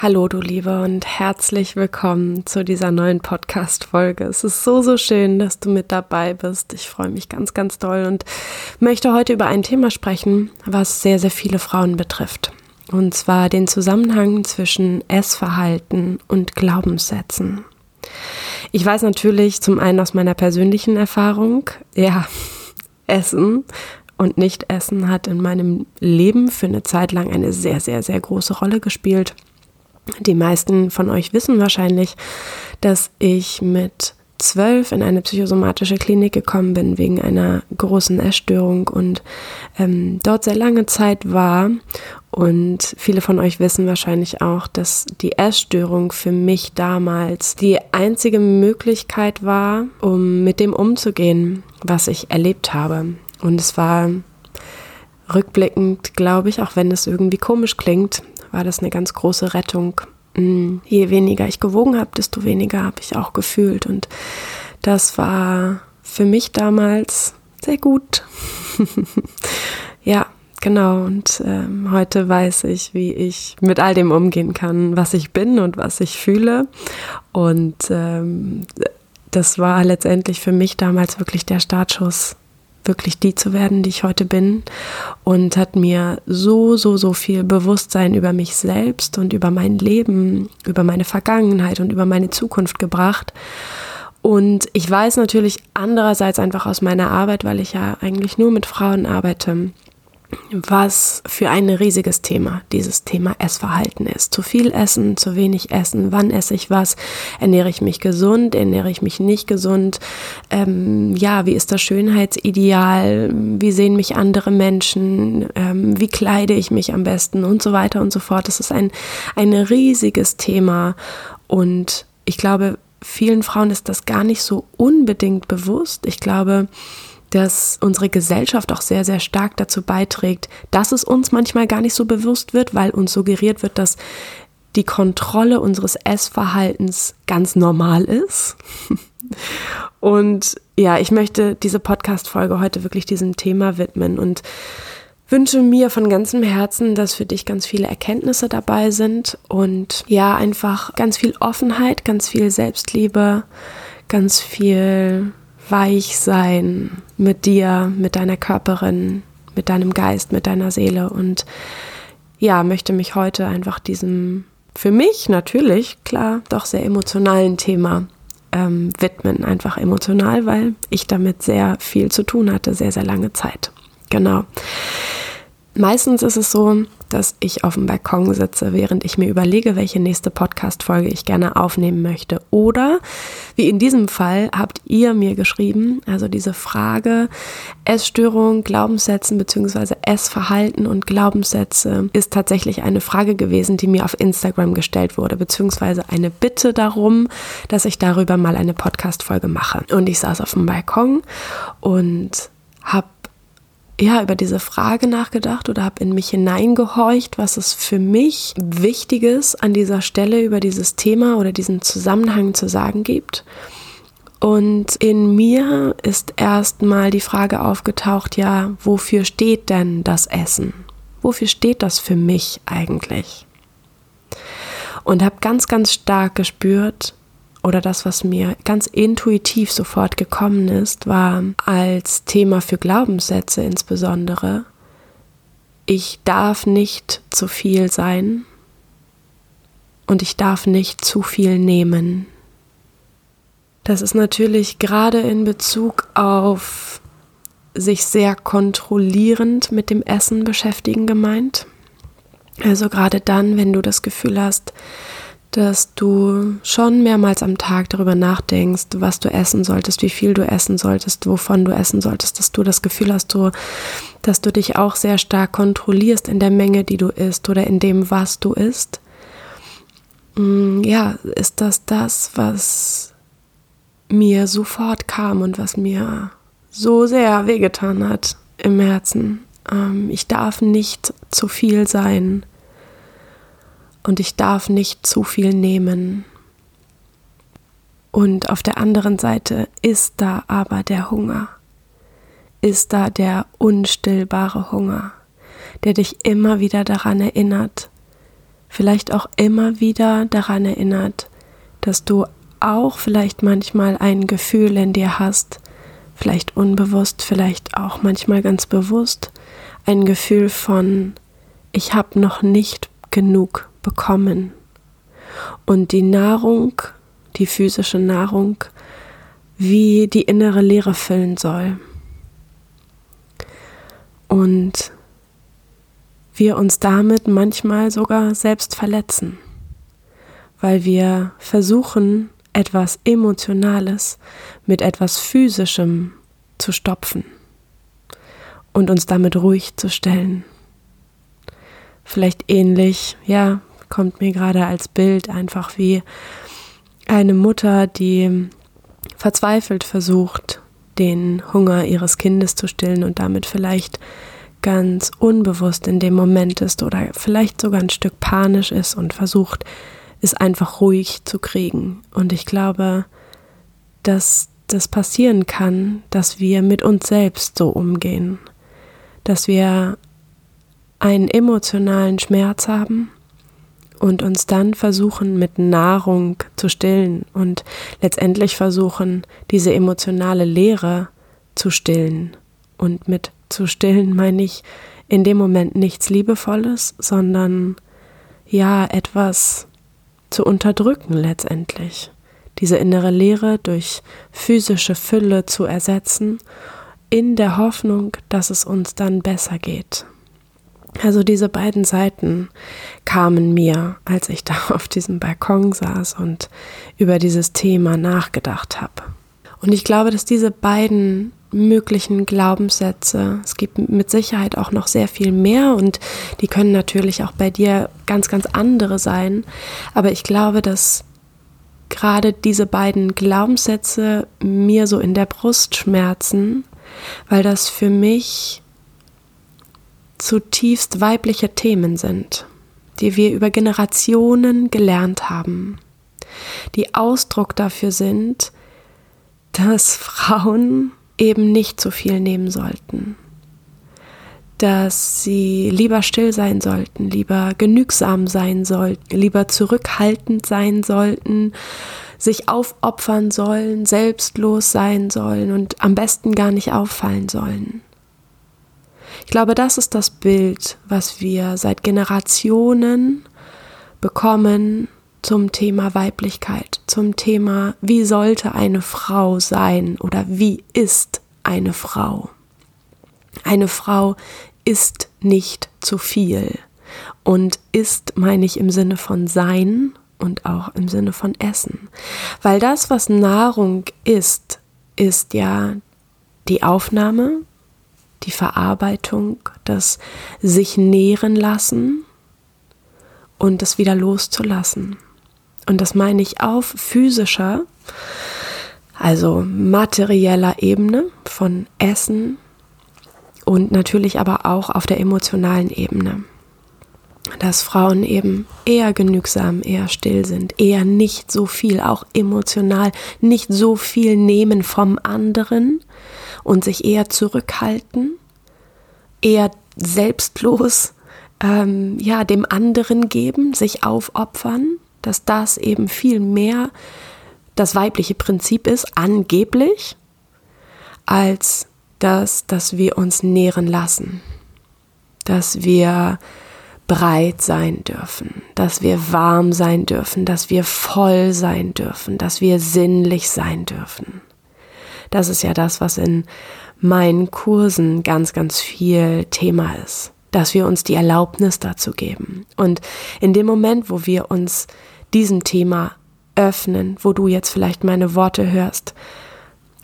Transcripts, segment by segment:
Hallo du Liebe und herzlich willkommen zu dieser neuen Podcast-Folge. Es ist so, so schön, dass du mit dabei bist. Ich freue mich ganz, ganz doll und möchte heute über ein Thema sprechen, was sehr, sehr viele Frauen betrifft. Und zwar den Zusammenhang zwischen Essverhalten und Glaubenssätzen. Ich weiß natürlich zum einen aus meiner persönlichen Erfahrung, ja, Essen und Nicht-Essen hat in meinem Leben für eine Zeit lang eine sehr, sehr, sehr große Rolle gespielt. Die meisten von euch wissen wahrscheinlich, dass ich mit zwölf in eine psychosomatische Klinik gekommen bin wegen einer großen Essstörung und ähm, dort sehr lange Zeit war. Und viele von euch wissen wahrscheinlich auch, dass die Essstörung für mich damals die einzige Möglichkeit war, um mit dem umzugehen, was ich erlebt habe. Und es war rückblickend, glaube ich, auch wenn es irgendwie komisch klingt, war das eine ganz große Rettung. Mm, je weniger ich gewogen habe, desto weniger habe ich auch gefühlt. Und das war für mich damals sehr gut. ja, genau. Und ähm, heute weiß ich, wie ich mit all dem umgehen kann, was ich bin und was ich fühle. Und ähm, das war letztendlich für mich damals wirklich der Startschuss wirklich die zu werden, die ich heute bin und hat mir so, so, so viel Bewusstsein über mich selbst und über mein Leben, über meine Vergangenheit und über meine Zukunft gebracht. Und ich weiß natürlich andererseits einfach aus meiner Arbeit, weil ich ja eigentlich nur mit Frauen arbeite, was für ein riesiges Thema dieses Thema Essverhalten ist. Zu viel essen, zu wenig essen, wann esse ich was, ernähre ich mich gesund, ernähre ich mich nicht gesund, ähm, ja, wie ist das Schönheitsideal, wie sehen mich andere Menschen, ähm, wie kleide ich mich am besten? Und so weiter und so fort. Das ist ein, ein riesiges Thema. Und ich glaube, vielen Frauen ist das gar nicht so unbedingt bewusst. Ich glaube, dass unsere Gesellschaft auch sehr, sehr stark dazu beiträgt, dass es uns manchmal gar nicht so bewusst wird, weil uns suggeriert wird, dass die Kontrolle unseres Essverhaltens ganz normal ist. Und ja, ich möchte diese Podcast-Folge heute wirklich diesem Thema widmen und wünsche mir von ganzem Herzen, dass für dich ganz viele Erkenntnisse dabei sind und ja, einfach ganz viel Offenheit, ganz viel Selbstliebe, ganz viel weich sein mit dir, mit deiner Körperin, mit deinem Geist, mit deiner Seele und ja, möchte mich heute einfach diesem für mich natürlich, klar, doch sehr emotionalen Thema ähm, widmen. Einfach emotional, weil ich damit sehr viel zu tun hatte, sehr, sehr lange Zeit. Genau. Meistens ist es so, dass ich auf dem Balkon sitze, während ich mir überlege, welche nächste Podcast-Folge ich gerne aufnehmen möchte. Oder, wie in diesem Fall, habt ihr mir geschrieben, also diese Frage Essstörung, Glaubenssätzen bzw. Essverhalten und Glaubenssätze ist tatsächlich eine Frage gewesen, die mir auf Instagram gestellt wurde, beziehungsweise eine Bitte darum, dass ich darüber mal eine Podcast-Folge mache. Und ich saß auf dem Balkon und habe ja, über diese Frage nachgedacht oder habe in mich hineingehorcht, was es für mich Wichtiges an dieser Stelle über dieses Thema oder diesen Zusammenhang zu sagen gibt. Und in mir ist erstmal die Frage aufgetaucht, ja, wofür steht denn das Essen? Wofür steht das für mich eigentlich? Und habe ganz, ganz stark gespürt, oder das, was mir ganz intuitiv sofort gekommen ist, war als Thema für Glaubenssätze insbesondere, ich darf nicht zu viel sein und ich darf nicht zu viel nehmen. Das ist natürlich gerade in Bezug auf sich sehr kontrollierend mit dem Essen beschäftigen gemeint. Also gerade dann, wenn du das Gefühl hast, dass du schon mehrmals am Tag darüber nachdenkst, was du essen solltest, wie viel du essen solltest, wovon du essen solltest, dass du das Gefühl hast, du, dass du dich auch sehr stark kontrollierst in der Menge, die du isst oder in dem, was du isst. Mm, ja, ist das das, was mir sofort kam und was mir so sehr wehgetan hat im Herzen. Ähm, ich darf nicht zu viel sein und ich darf nicht zu viel nehmen. Und auf der anderen Seite ist da aber der Hunger, ist da der unstillbare Hunger, der dich immer wieder daran erinnert, vielleicht auch immer wieder daran erinnert, dass du auch vielleicht manchmal ein Gefühl in dir hast, vielleicht unbewusst, vielleicht auch manchmal ganz bewusst, ein Gefühl von, ich habe noch nicht genug bekommen. Und die Nahrung, die physische Nahrung, wie die innere Leere füllen soll. Und wir uns damit manchmal sogar selbst verletzen, weil wir versuchen, etwas Emotionales mit etwas Physischem zu stopfen und uns damit ruhig zu stellen. Vielleicht ähnlich, ja, kommt mir gerade als Bild einfach wie eine Mutter, die verzweifelt versucht, den Hunger ihres Kindes zu stillen und damit vielleicht ganz unbewusst in dem Moment ist oder vielleicht sogar ein Stück panisch ist und versucht, es einfach ruhig zu kriegen. Und ich glaube, dass das passieren kann, dass wir mit uns selbst so umgehen, dass wir einen emotionalen Schmerz haben und uns dann versuchen mit Nahrung zu stillen und letztendlich versuchen, diese emotionale Leere zu stillen. Und mit zu stillen meine ich in dem Moment nichts Liebevolles, sondern ja etwas zu unterdrücken letztendlich. Diese innere Leere durch physische Fülle zu ersetzen, in der Hoffnung, dass es uns dann besser geht. Also diese beiden Seiten kamen mir, als ich da auf diesem Balkon saß und über dieses Thema nachgedacht habe. Und ich glaube, dass diese beiden möglichen Glaubenssätze, es gibt mit Sicherheit auch noch sehr viel mehr und die können natürlich auch bei dir ganz, ganz andere sein. Aber ich glaube, dass gerade diese beiden Glaubenssätze mir so in der Brust schmerzen, weil das für mich zutiefst weibliche Themen sind, die wir über Generationen gelernt haben, die Ausdruck dafür sind, dass Frauen eben nicht zu viel nehmen sollten, dass sie lieber still sein sollten, lieber genügsam sein sollten, lieber zurückhaltend sein sollten, sich aufopfern sollen, selbstlos sein sollen und am besten gar nicht auffallen sollen. Ich glaube, das ist das Bild, was wir seit Generationen bekommen zum Thema Weiblichkeit, zum Thema, wie sollte eine Frau sein oder wie ist eine Frau. Eine Frau ist nicht zu viel und ist, meine ich, im Sinne von sein und auch im Sinne von Essen. Weil das, was Nahrung ist, ist ja die Aufnahme, die Verarbeitung, das sich nähren lassen und das wieder loszulassen. Und das meine ich auf physischer, also materieller Ebene von Essen und natürlich aber auch auf der emotionalen Ebene. Dass Frauen eben eher genügsam, eher still sind, eher nicht so viel, auch emotional, nicht so viel nehmen vom anderen und sich eher zurückhalten, eher selbstlos ähm, ja, dem anderen geben, sich aufopfern dass das eben viel mehr das weibliche Prinzip ist, angeblich, als das, dass wir uns nähren lassen, dass wir breit sein dürfen, dass wir warm sein dürfen, dass wir voll sein dürfen, dass wir sinnlich sein dürfen. Das ist ja das, was in meinen Kursen ganz, ganz viel Thema ist dass wir uns die Erlaubnis dazu geben. Und in dem Moment, wo wir uns diesem Thema öffnen, wo du jetzt vielleicht meine Worte hörst,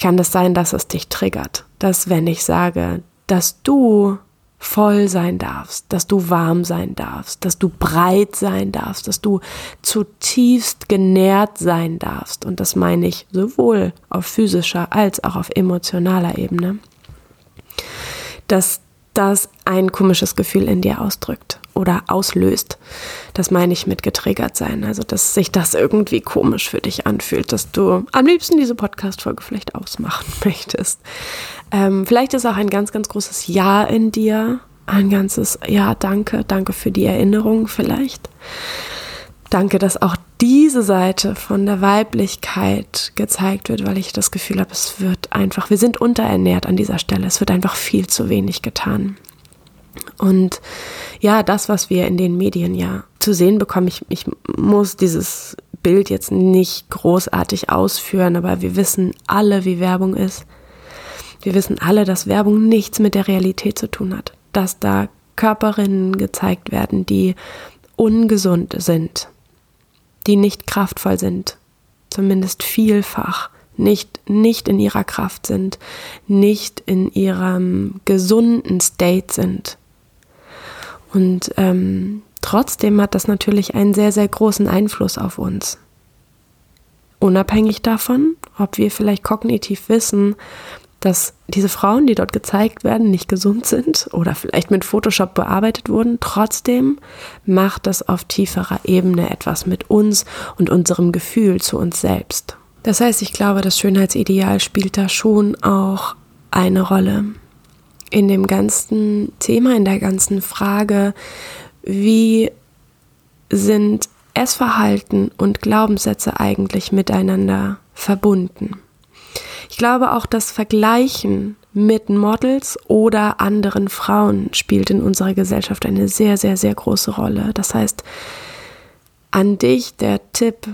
kann es sein, dass es dich triggert. Dass wenn ich sage, dass du voll sein darfst, dass du warm sein darfst, dass du breit sein darfst, dass du zutiefst genährt sein darfst. Und das meine ich sowohl auf physischer als auch auf emotionaler Ebene. Dass das ein komisches Gefühl in dir ausdrückt oder auslöst. Das meine ich mit getriggert sein. Also, dass sich das irgendwie komisch für dich anfühlt, dass du am liebsten diese Podcast-Folge vielleicht ausmachen möchtest. Ähm, vielleicht ist auch ein ganz, ganz großes Ja in dir, ein ganzes Ja, danke, danke für die Erinnerung vielleicht. Danke, dass auch diese Seite von der Weiblichkeit gezeigt wird, weil ich das Gefühl habe, es wird einfach, wir sind unterernährt an dieser Stelle, es wird einfach viel zu wenig getan. Und ja, das, was wir in den Medien ja zu sehen bekommen, ich, ich muss dieses Bild jetzt nicht großartig ausführen, aber wir wissen alle, wie Werbung ist. Wir wissen alle, dass Werbung nichts mit der Realität zu tun hat. Dass da Körperinnen gezeigt werden, die ungesund sind, die nicht kraftvoll sind, zumindest vielfach nicht, nicht in ihrer Kraft sind, nicht in ihrem gesunden State sind. Und ähm, trotzdem hat das natürlich einen sehr, sehr großen Einfluss auf uns. Unabhängig davon, ob wir vielleicht kognitiv wissen, dass diese Frauen, die dort gezeigt werden, nicht gesund sind oder vielleicht mit Photoshop bearbeitet wurden, trotzdem macht das auf tieferer Ebene etwas mit uns und unserem Gefühl zu uns selbst. Das heißt, ich glaube, das Schönheitsideal spielt da schon auch eine Rolle in dem ganzen Thema, in der ganzen Frage, wie sind Essverhalten und Glaubenssätze eigentlich miteinander verbunden. Ich glaube auch, das Vergleichen mit Models oder anderen Frauen spielt in unserer Gesellschaft eine sehr, sehr, sehr große Rolle. Das heißt, an dich der Tipp,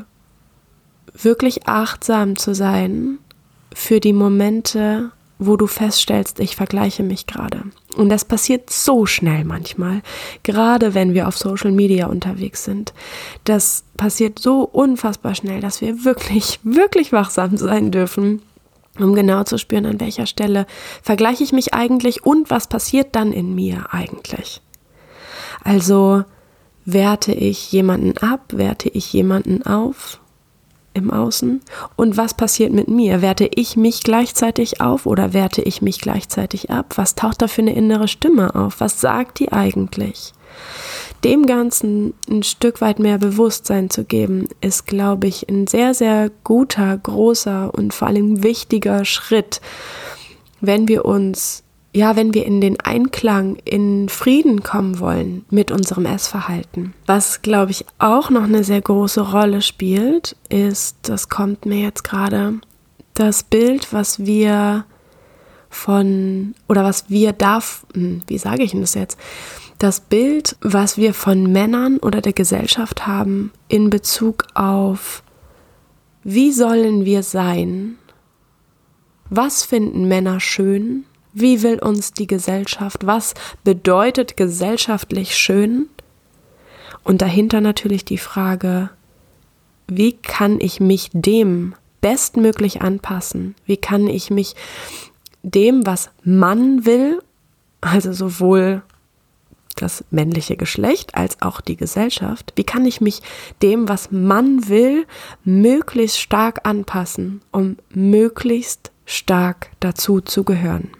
wirklich achtsam zu sein für die Momente, wo du feststellst, ich vergleiche mich gerade. Und das passiert so schnell manchmal, gerade wenn wir auf Social Media unterwegs sind. Das passiert so unfassbar schnell, dass wir wirklich, wirklich wachsam sein dürfen um genau zu spüren, an welcher Stelle vergleiche ich mich eigentlich und was passiert dann in mir eigentlich. Also werte ich jemanden ab, werte ich jemanden auf im Außen und was passiert mit mir? Werte ich mich gleichzeitig auf oder werte ich mich gleichzeitig ab? Was taucht da für eine innere Stimme auf? Was sagt die eigentlich? dem Ganzen ein Stück weit mehr Bewusstsein zu geben, ist, glaube ich, ein sehr, sehr guter, großer und vor allem wichtiger Schritt, wenn wir uns, ja, wenn wir in den Einklang, in Frieden kommen wollen mit unserem Essverhalten. Was, glaube ich, auch noch eine sehr große Rolle spielt, ist, das kommt mir jetzt gerade, das Bild, was wir von, oder was wir darf, hm, wie sage ich denn das jetzt? das Bild, was wir von Männern oder der Gesellschaft haben in Bezug auf, wie sollen wir sein? Was finden Männer schön? Wie will uns die Gesellschaft? Was bedeutet gesellschaftlich schön? Und dahinter natürlich die Frage, wie kann ich mich dem bestmöglich anpassen? Wie kann ich mich dem, was Mann will, also sowohl das männliche Geschlecht als auch die Gesellschaft? Wie kann ich mich dem, was Mann will, möglichst stark anpassen, um möglichst stark dazu zu gehören?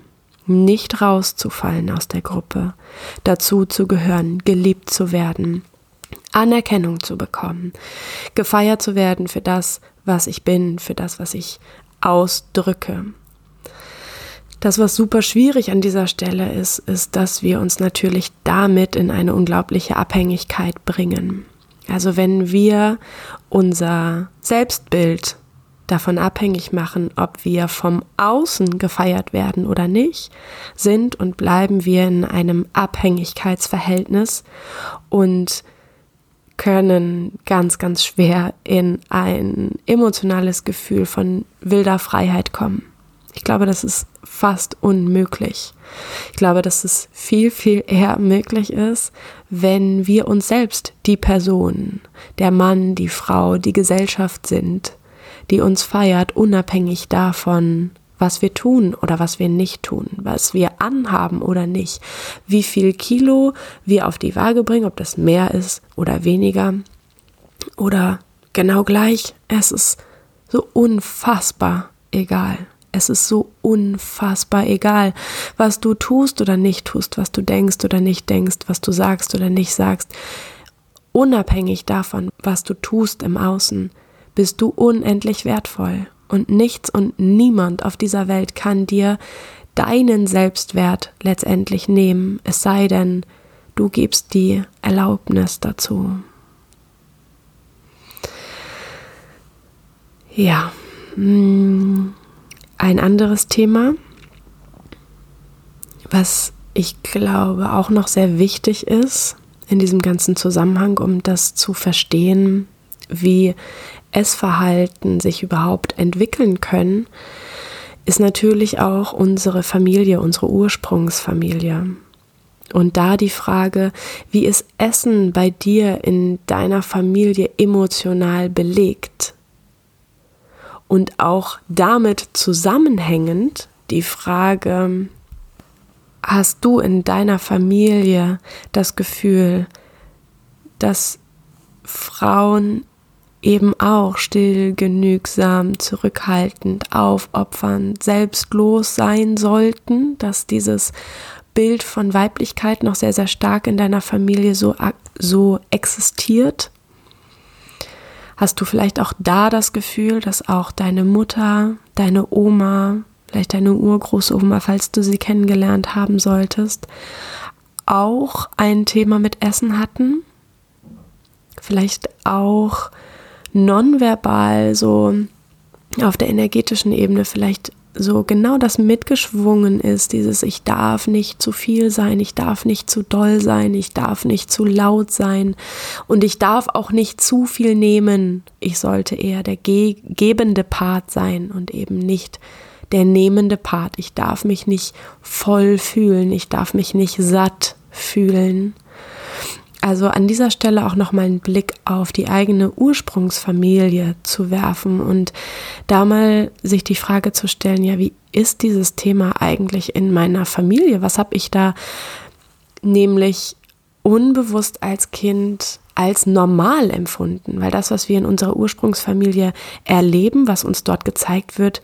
Nicht rauszufallen aus der Gruppe, dazu zu gehören, geliebt zu werden, Anerkennung zu bekommen, gefeiert zu werden für das, was ich bin, für das, was ich ausdrücke. Das, was super schwierig an dieser Stelle ist, ist, dass wir uns natürlich damit in eine unglaubliche Abhängigkeit bringen. Also wenn wir unser Selbstbild davon abhängig machen, ob wir vom Außen gefeiert werden oder nicht, sind und bleiben wir in einem Abhängigkeitsverhältnis und können ganz, ganz schwer in ein emotionales Gefühl von wilder Freiheit kommen. Ich glaube, das ist fast unmöglich. Ich glaube, dass es viel, viel eher möglich ist, wenn wir uns selbst die Person, der Mann, die Frau, die Gesellschaft sind, die uns feiert, unabhängig davon, was wir tun oder was wir nicht tun, was wir anhaben oder nicht, wie viel Kilo wir auf die Waage bringen, ob das mehr ist oder weniger oder genau gleich. Es ist so unfassbar egal. Es ist so unfassbar egal, was du tust oder nicht tust, was du denkst oder nicht denkst, was du sagst oder nicht sagst. Unabhängig davon, was du tust im Außen, bist du unendlich wertvoll. Und nichts und niemand auf dieser Welt kann dir deinen Selbstwert letztendlich nehmen, es sei denn, du gibst die Erlaubnis dazu. Ja, hm, ein anderes Thema, was ich glaube auch noch sehr wichtig ist in diesem ganzen Zusammenhang, um das zu verstehen, wie Essverhalten sich überhaupt entwickeln können, ist natürlich auch unsere Familie, unsere Ursprungsfamilie. Und da die Frage, wie ist Essen bei dir in deiner Familie emotional belegt? Und auch damit zusammenhängend die Frage, hast du in deiner Familie das Gefühl, dass Frauen eben auch still, genügsam, zurückhaltend, aufopfernd, selbstlos sein sollten, dass dieses Bild von Weiblichkeit noch sehr, sehr stark in deiner Familie so, so existiert? Hast du vielleicht auch da das Gefühl, dass auch deine Mutter, deine Oma, vielleicht deine Urgroßoma, falls du sie kennengelernt haben solltest, auch ein Thema mit Essen hatten? Vielleicht auch nonverbal so auf der energetischen Ebene vielleicht so genau das mitgeschwungen ist, dieses ich darf nicht zu viel sein, ich darf nicht zu doll sein, ich darf nicht zu laut sein und ich darf auch nicht zu viel nehmen. Ich sollte eher der ge gebende Part sein und eben nicht der nehmende Part. Ich darf mich nicht voll fühlen, ich darf mich nicht satt fühlen. Also an dieser Stelle auch nochmal einen Blick auf die eigene Ursprungsfamilie zu werfen und da mal sich die Frage zu stellen, ja, wie ist dieses Thema eigentlich in meiner Familie? Was habe ich da nämlich unbewusst als Kind als normal empfunden? Weil das, was wir in unserer Ursprungsfamilie erleben, was uns dort gezeigt wird,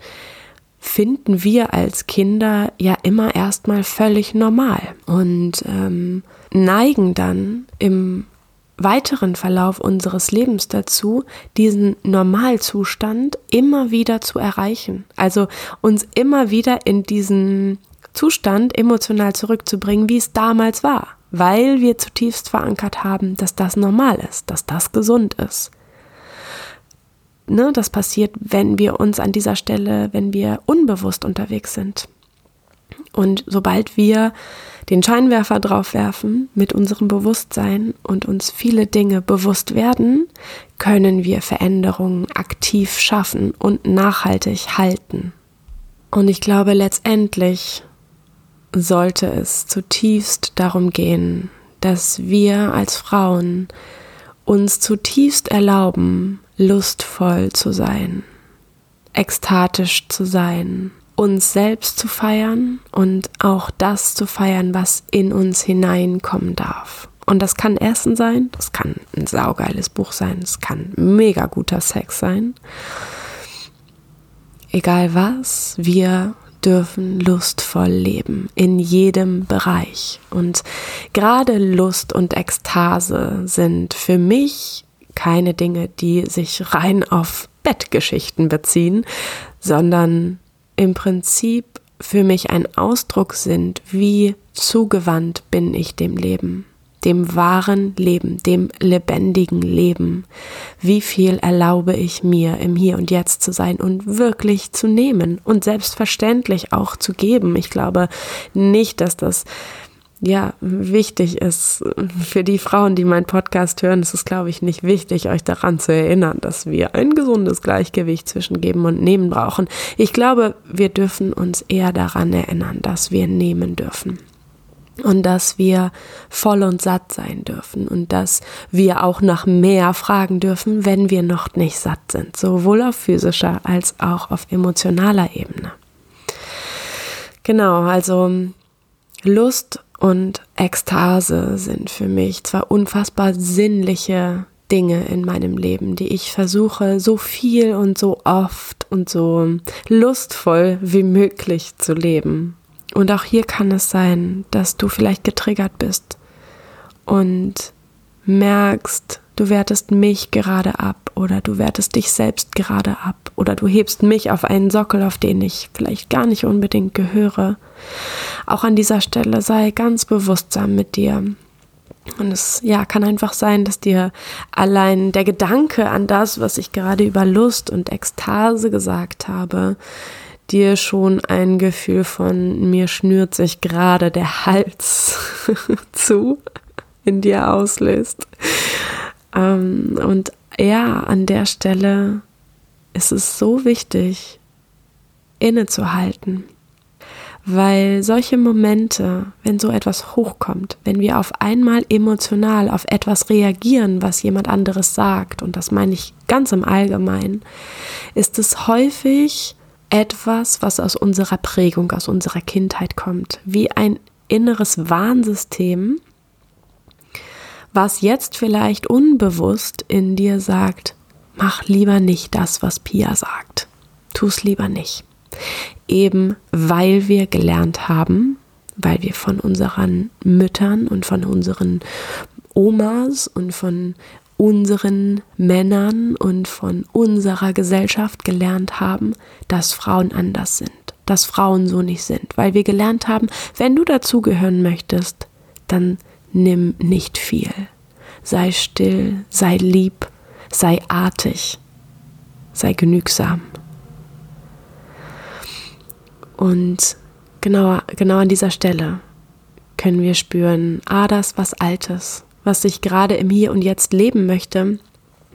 finden wir als Kinder ja immer erstmal völlig normal und ähm, neigen dann im weiteren Verlauf unseres Lebens dazu, diesen Normalzustand immer wieder zu erreichen. Also uns immer wieder in diesen Zustand emotional zurückzubringen, wie es damals war, weil wir zutiefst verankert haben, dass das normal ist, dass das gesund ist ne, das passiert, wenn wir uns an dieser Stelle, wenn wir unbewusst unterwegs sind. Und sobald wir den Scheinwerfer drauf werfen mit unserem Bewusstsein und uns viele Dinge bewusst werden, können wir Veränderungen aktiv schaffen und nachhaltig halten. Und ich glaube, letztendlich sollte es zutiefst darum gehen, dass wir als Frauen uns zutiefst erlauben, lustvoll zu sein, ekstatisch zu sein, uns selbst zu feiern und auch das zu feiern, was in uns hineinkommen darf. Und das kann Essen sein, das kann ein saugeiles Buch sein, es kann mega guter Sex sein. Egal was, wir dürfen lustvoll leben in jedem Bereich. Und gerade Lust und Ekstase sind für mich keine Dinge, die sich rein auf Bettgeschichten beziehen, sondern im Prinzip für mich ein Ausdruck sind, wie zugewandt bin ich dem Leben, dem wahren Leben, dem lebendigen Leben. Wie viel erlaube ich mir, im Hier und Jetzt zu sein und wirklich zu nehmen und selbstverständlich auch zu geben. Ich glaube nicht, dass das ja, wichtig ist für die Frauen, die meinen Podcast hören, ist es, glaube ich, nicht wichtig, euch daran zu erinnern, dass wir ein gesundes Gleichgewicht zwischen Geben und Nehmen brauchen. Ich glaube, wir dürfen uns eher daran erinnern, dass wir nehmen dürfen. Und dass wir voll und satt sein dürfen und dass wir auch nach mehr fragen dürfen, wenn wir noch nicht satt sind, sowohl auf physischer als auch auf emotionaler Ebene. Genau, also Lust und Ekstase sind für mich zwar unfassbar sinnliche Dinge in meinem Leben, die ich versuche so viel und so oft und so lustvoll wie möglich zu leben. Und auch hier kann es sein, dass du vielleicht getriggert bist und merkst, du wertest mich gerade ab oder du wertest dich selbst gerade ab oder du hebst mich auf einen Sockel, auf den ich vielleicht gar nicht unbedingt gehöre. Auch an dieser Stelle sei ganz bewusstsam mit dir. Und es ja kann einfach sein, dass dir allein der Gedanke an das, was ich gerade über Lust und Ekstase gesagt habe, dir schon ein Gefühl von mir schnürt sich gerade der Hals zu in dir auslöst. Ähm, und ja, an der Stelle ist es so wichtig, innezuhalten. Weil solche Momente, wenn so etwas hochkommt, wenn wir auf einmal emotional auf etwas reagieren, was jemand anderes sagt, und das meine ich ganz im Allgemeinen, ist es häufig etwas, was aus unserer Prägung, aus unserer Kindheit kommt, wie ein inneres Warnsystem, was jetzt vielleicht unbewusst in dir sagt, mach lieber nicht das, was Pia sagt. Tu es lieber nicht. Eben weil wir gelernt haben, weil wir von unseren Müttern und von unseren Omas und von unseren Männern und von unserer Gesellschaft gelernt haben, dass Frauen anders sind, dass Frauen so nicht sind, weil wir gelernt haben, wenn du dazugehören möchtest, dann nimm nicht viel. Sei still, sei lieb, sei artig, sei genügsam. Und genau, genau an dieser Stelle können wir spüren, ah, das was Altes, was ich gerade im Hier und Jetzt leben möchte.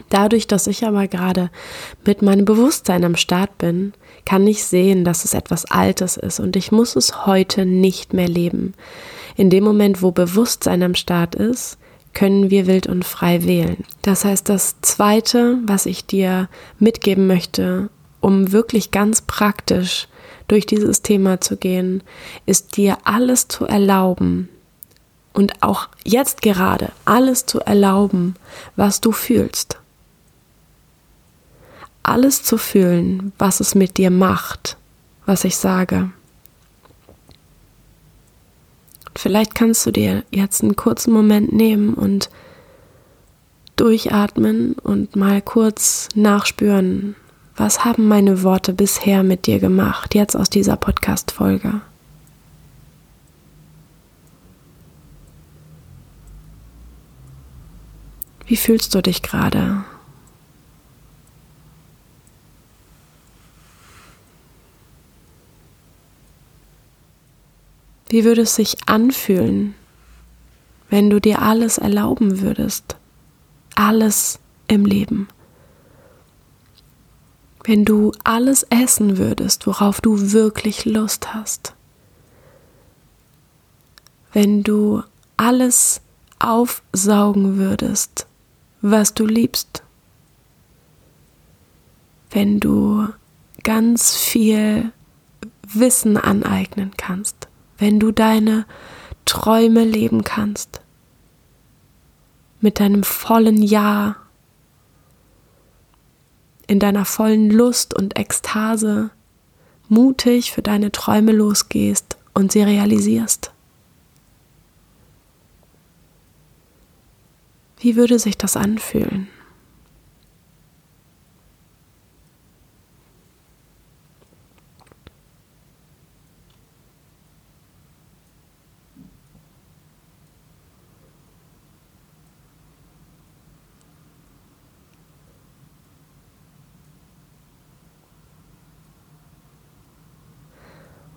Dadurch, dass ich aber gerade mit meinem Bewusstsein am Start bin, kann ich sehen, dass es etwas Altes ist und ich muss es heute nicht mehr leben. In dem Moment, wo Bewusstsein am Start ist, können wir wild und frei wählen. Das heißt, das Zweite, was ich dir mitgeben möchte, um wirklich ganz praktisch durch dieses Thema zu gehen, ist dir alles zu erlauben und auch jetzt gerade alles zu erlauben, was du fühlst. Alles zu fühlen, was es mit dir macht, was ich sage. Vielleicht kannst du dir jetzt einen kurzen Moment nehmen und durchatmen und mal kurz nachspüren, was haben meine Worte bisher mit dir gemacht, jetzt aus dieser Podcast-Folge. Wie fühlst du dich gerade? Wie würde es sich anfühlen, wenn du dir alles erlauben würdest? Alles im Leben. Wenn du alles essen würdest, worauf du wirklich Lust hast. Wenn du alles aufsaugen würdest, was du liebst. Wenn du ganz viel Wissen aneignen kannst wenn du deine Träume leben kannst. Mit deinem vollen Ja, in deiner vollen Lust und Ekstase mutig für deine Träume losgehst und sie realisierst. Wie würde sich das anfühlen?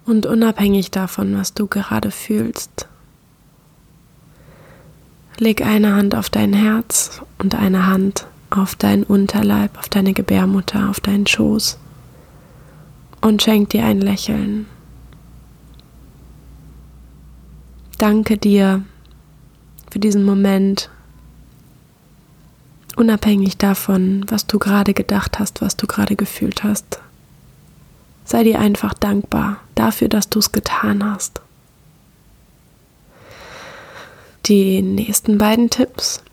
Und unabhängig davon, was du gerade fühlst, leg eine Hand auf dein Herz und eine Hand auf deinen Unterleib, auf deine Gebärmutter, auf deinen Schoß und schenk dir ein Lächeln. Danke dir für diesen Moment, unabhängig davon, was du gerade gedacht hast, was du gerade gefühlt hast. Sei dir einfach dankbar dafür, dass du es getan hast. Die nächsten beiden Tipps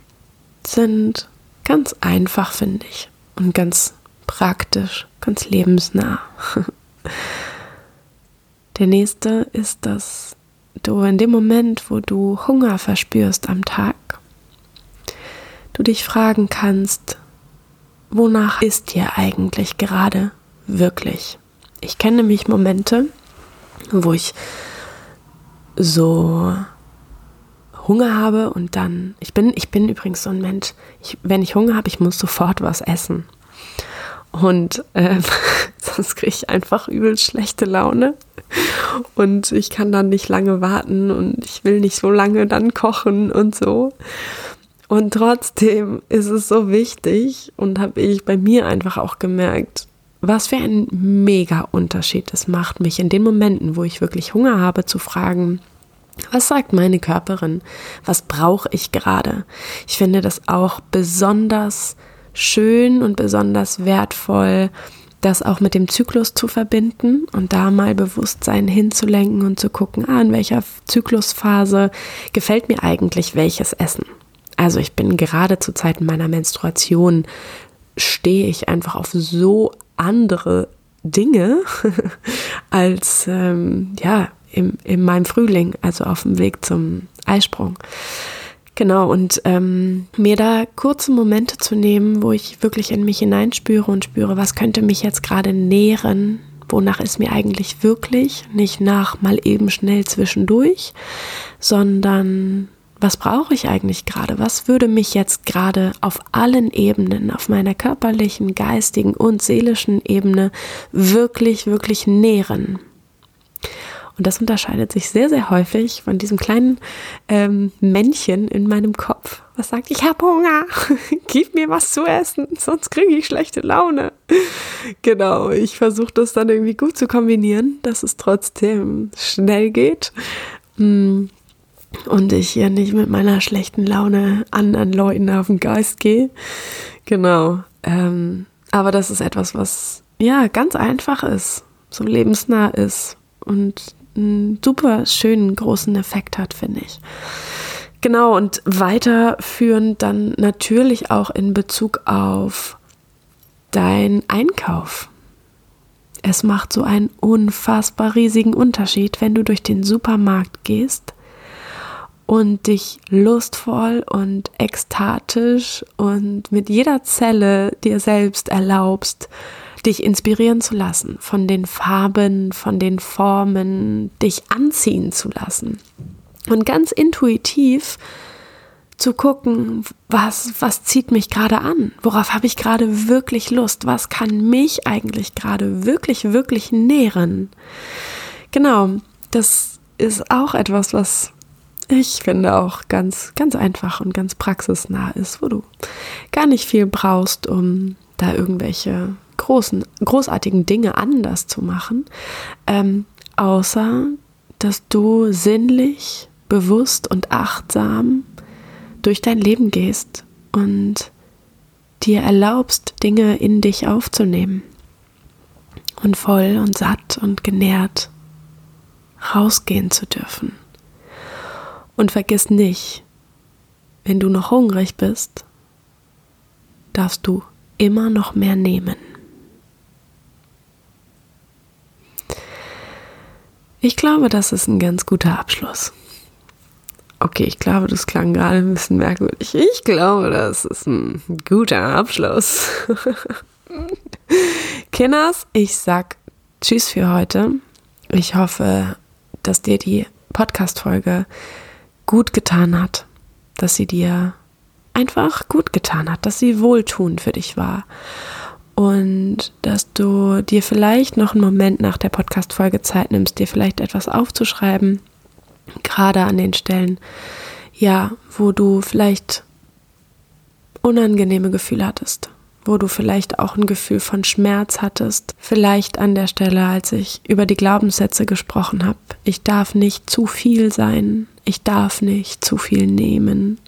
sind ganz einfach, finde ich, und ganz praktisch, ganz lebensnah. Der nächste ist, dass du in dem Moment, wo du Hunger verspürst am Tag, du dich fragen kannst, wonach ist dir eigentlich gerade wirklich? Ich kenne nämlich Momente, wo ich so Hunger habe und dann, ich bin, ich bin übrigens so ein Mensch, ich, wenn ich Hunger habe, ich muss sofort was essen. Und äh, sonst kriege ich einfach übel schlechte Laune. Und ich kann dann nicht lange warten und ich will nicht so lange dann kochen und so. Und trotzdem ist es so wichtig und habe ich bei mir einfach auch gemerkt, was für ein mega Unterschied es macht, mich in den Momenten, wo ich wirklich Hunger habe, zu fragen, was sagt meine Körperin? Was brauche ich gerade? Ich finde das auch besonders schön und besonders wertvoll, das auch mit dem Zyklus zu verbinden und da mal Bewusstsein hinzulenken und zu gucken, ah, in welcher Zyklusphase gefällt mir eigentlich welches Essen. Also ich bin gerade zu Zeiten meiner Menstruation stehe ich einfach auf so andere Dinge als ähm, ja im, in meinem Frühling, also auf dem Weg zum Eisprung. Genau, und ähm, mir da kurze Momente zu nehmen, wo ich wirklich in mich hineinspüre und spüre, was könnte mich jetzt gerade nähren, wonach ist mir eigentlich wirklich, nicht nach mal eben schnell zwischendurch, sondern was brauche ich eigentlich gerade? Was würde mich jetzt gerade auf allen Ebenen, auf meiner körperlichen, geistigen und seelischen Ebene wirklich, wirklich nähren? Und das unterscheidet sich sehr, sehr häufig von diesem kleinen ähm, Männchen in meinem Kopf, was sagt, ich habe Hunger, gib mir was zu essen, sonst kriege ich schlechte Laune. Genau, ich versuche das dann irgendwie gut zu kombinieren, dass es trotzdem schnell geht. Mm, und ich hier nicht mit meiner schlechten Laune anderen Leuten auf den Geist gehe. Genau. Ähm, aber das ist etwas, was ja ganz einfach ist, so lebensnah ist und einen super schönen großen Effekt hat, finde ich. Genau, und weiterführend dann natürlich auch in Bezug auf dein Einkauf. Es macht so einen unfassbar riesigen Unterschied, wenn du durch den Supermarkt gehst und dich lustvoll und ekstatisch und mit jeder Zelle dir selbst erlaubst, dich inspirieren zu lassen, von den Farben, von den Formen, dich anziehen zu lassen. Und ganz intuitiv zu gucken, was, was zieht mich gerade an? Worauf habe ich gerade wirklich Lust? Was kann mich eigentlich gerade wirklich, wirklich nähren? Genau, das ist auch etwas, was ich finde auch ganz, ganz einfach und ganz praxisnah ist, wo du gar nicht viel brauchst, um da irgendwelche großen, großartigen Dinge anders zu machen, ähm, außer dass du sinnlich, bewusst und achtsam durch dein Leben gehst und dir erlaubst, Dinge in dich aufzunehmen und voll und satt und genährt rausgehen zu dürfen. Und vergiss nicht, wenn du noch hungrig bist, darfst du immer noch mehr nehmen. Ich glaube, das ist ein ganz guter Abschluss. Okay, ich glaube, das klang gerade ein bisschen merkwürdig. Ich glaube, das ist ein guter Abschluss. Kinders, ich sag Tschüss für heute. Ich hoffe, dass dir die Podcast-Folge gut getan hat, dass sie dir einfach gut getan hat, dass sie wohltuend für dich war. Und dass du dir vielleicht noch einen Moment nach der Podcast-Folge Zeit nimmst, dir vielleicht etwas aufzuschreiben, gerade an den Stellen, ja, wo du vielleicht unangenehme Gefühle hattest, wo du vielleicht auch ein Gefühl von Schmerz hattest, vielleicht an der Stelle, als ich über die Glaubenssätze gesprochen habe. Ich darf nicht zu viel sein, ich darf nicht zu viel nehmen,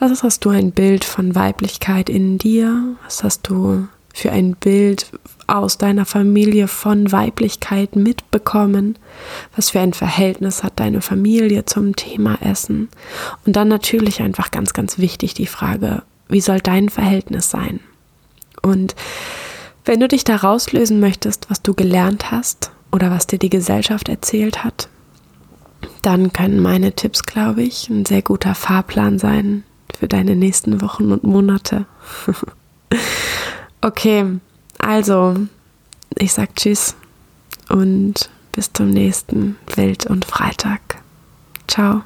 was hast du ein Bild von Weiblichkeit in dir? Was hast du für ein Bild aus deiner Familie von Weiblichkeit mitbekommen? Was für ein Verhältnis hat deine Familie zum Thema Essen? Und dann natürlich einfach ganz, ganz wichtig die Frage, wie soll dein Verhältnis sein? Und wenn du dich da rauslösen möchtest, was du gelernt hast oder was dir die Gesellschaft erzählt hat, dann können meine Tipps, glaube ich, ein sehr guter Fahrplan sein, für deine nächsten Wochen und Monate. okay, also ich sag Tschüss und bis zum nächsten Welt und Freitag. Ciao.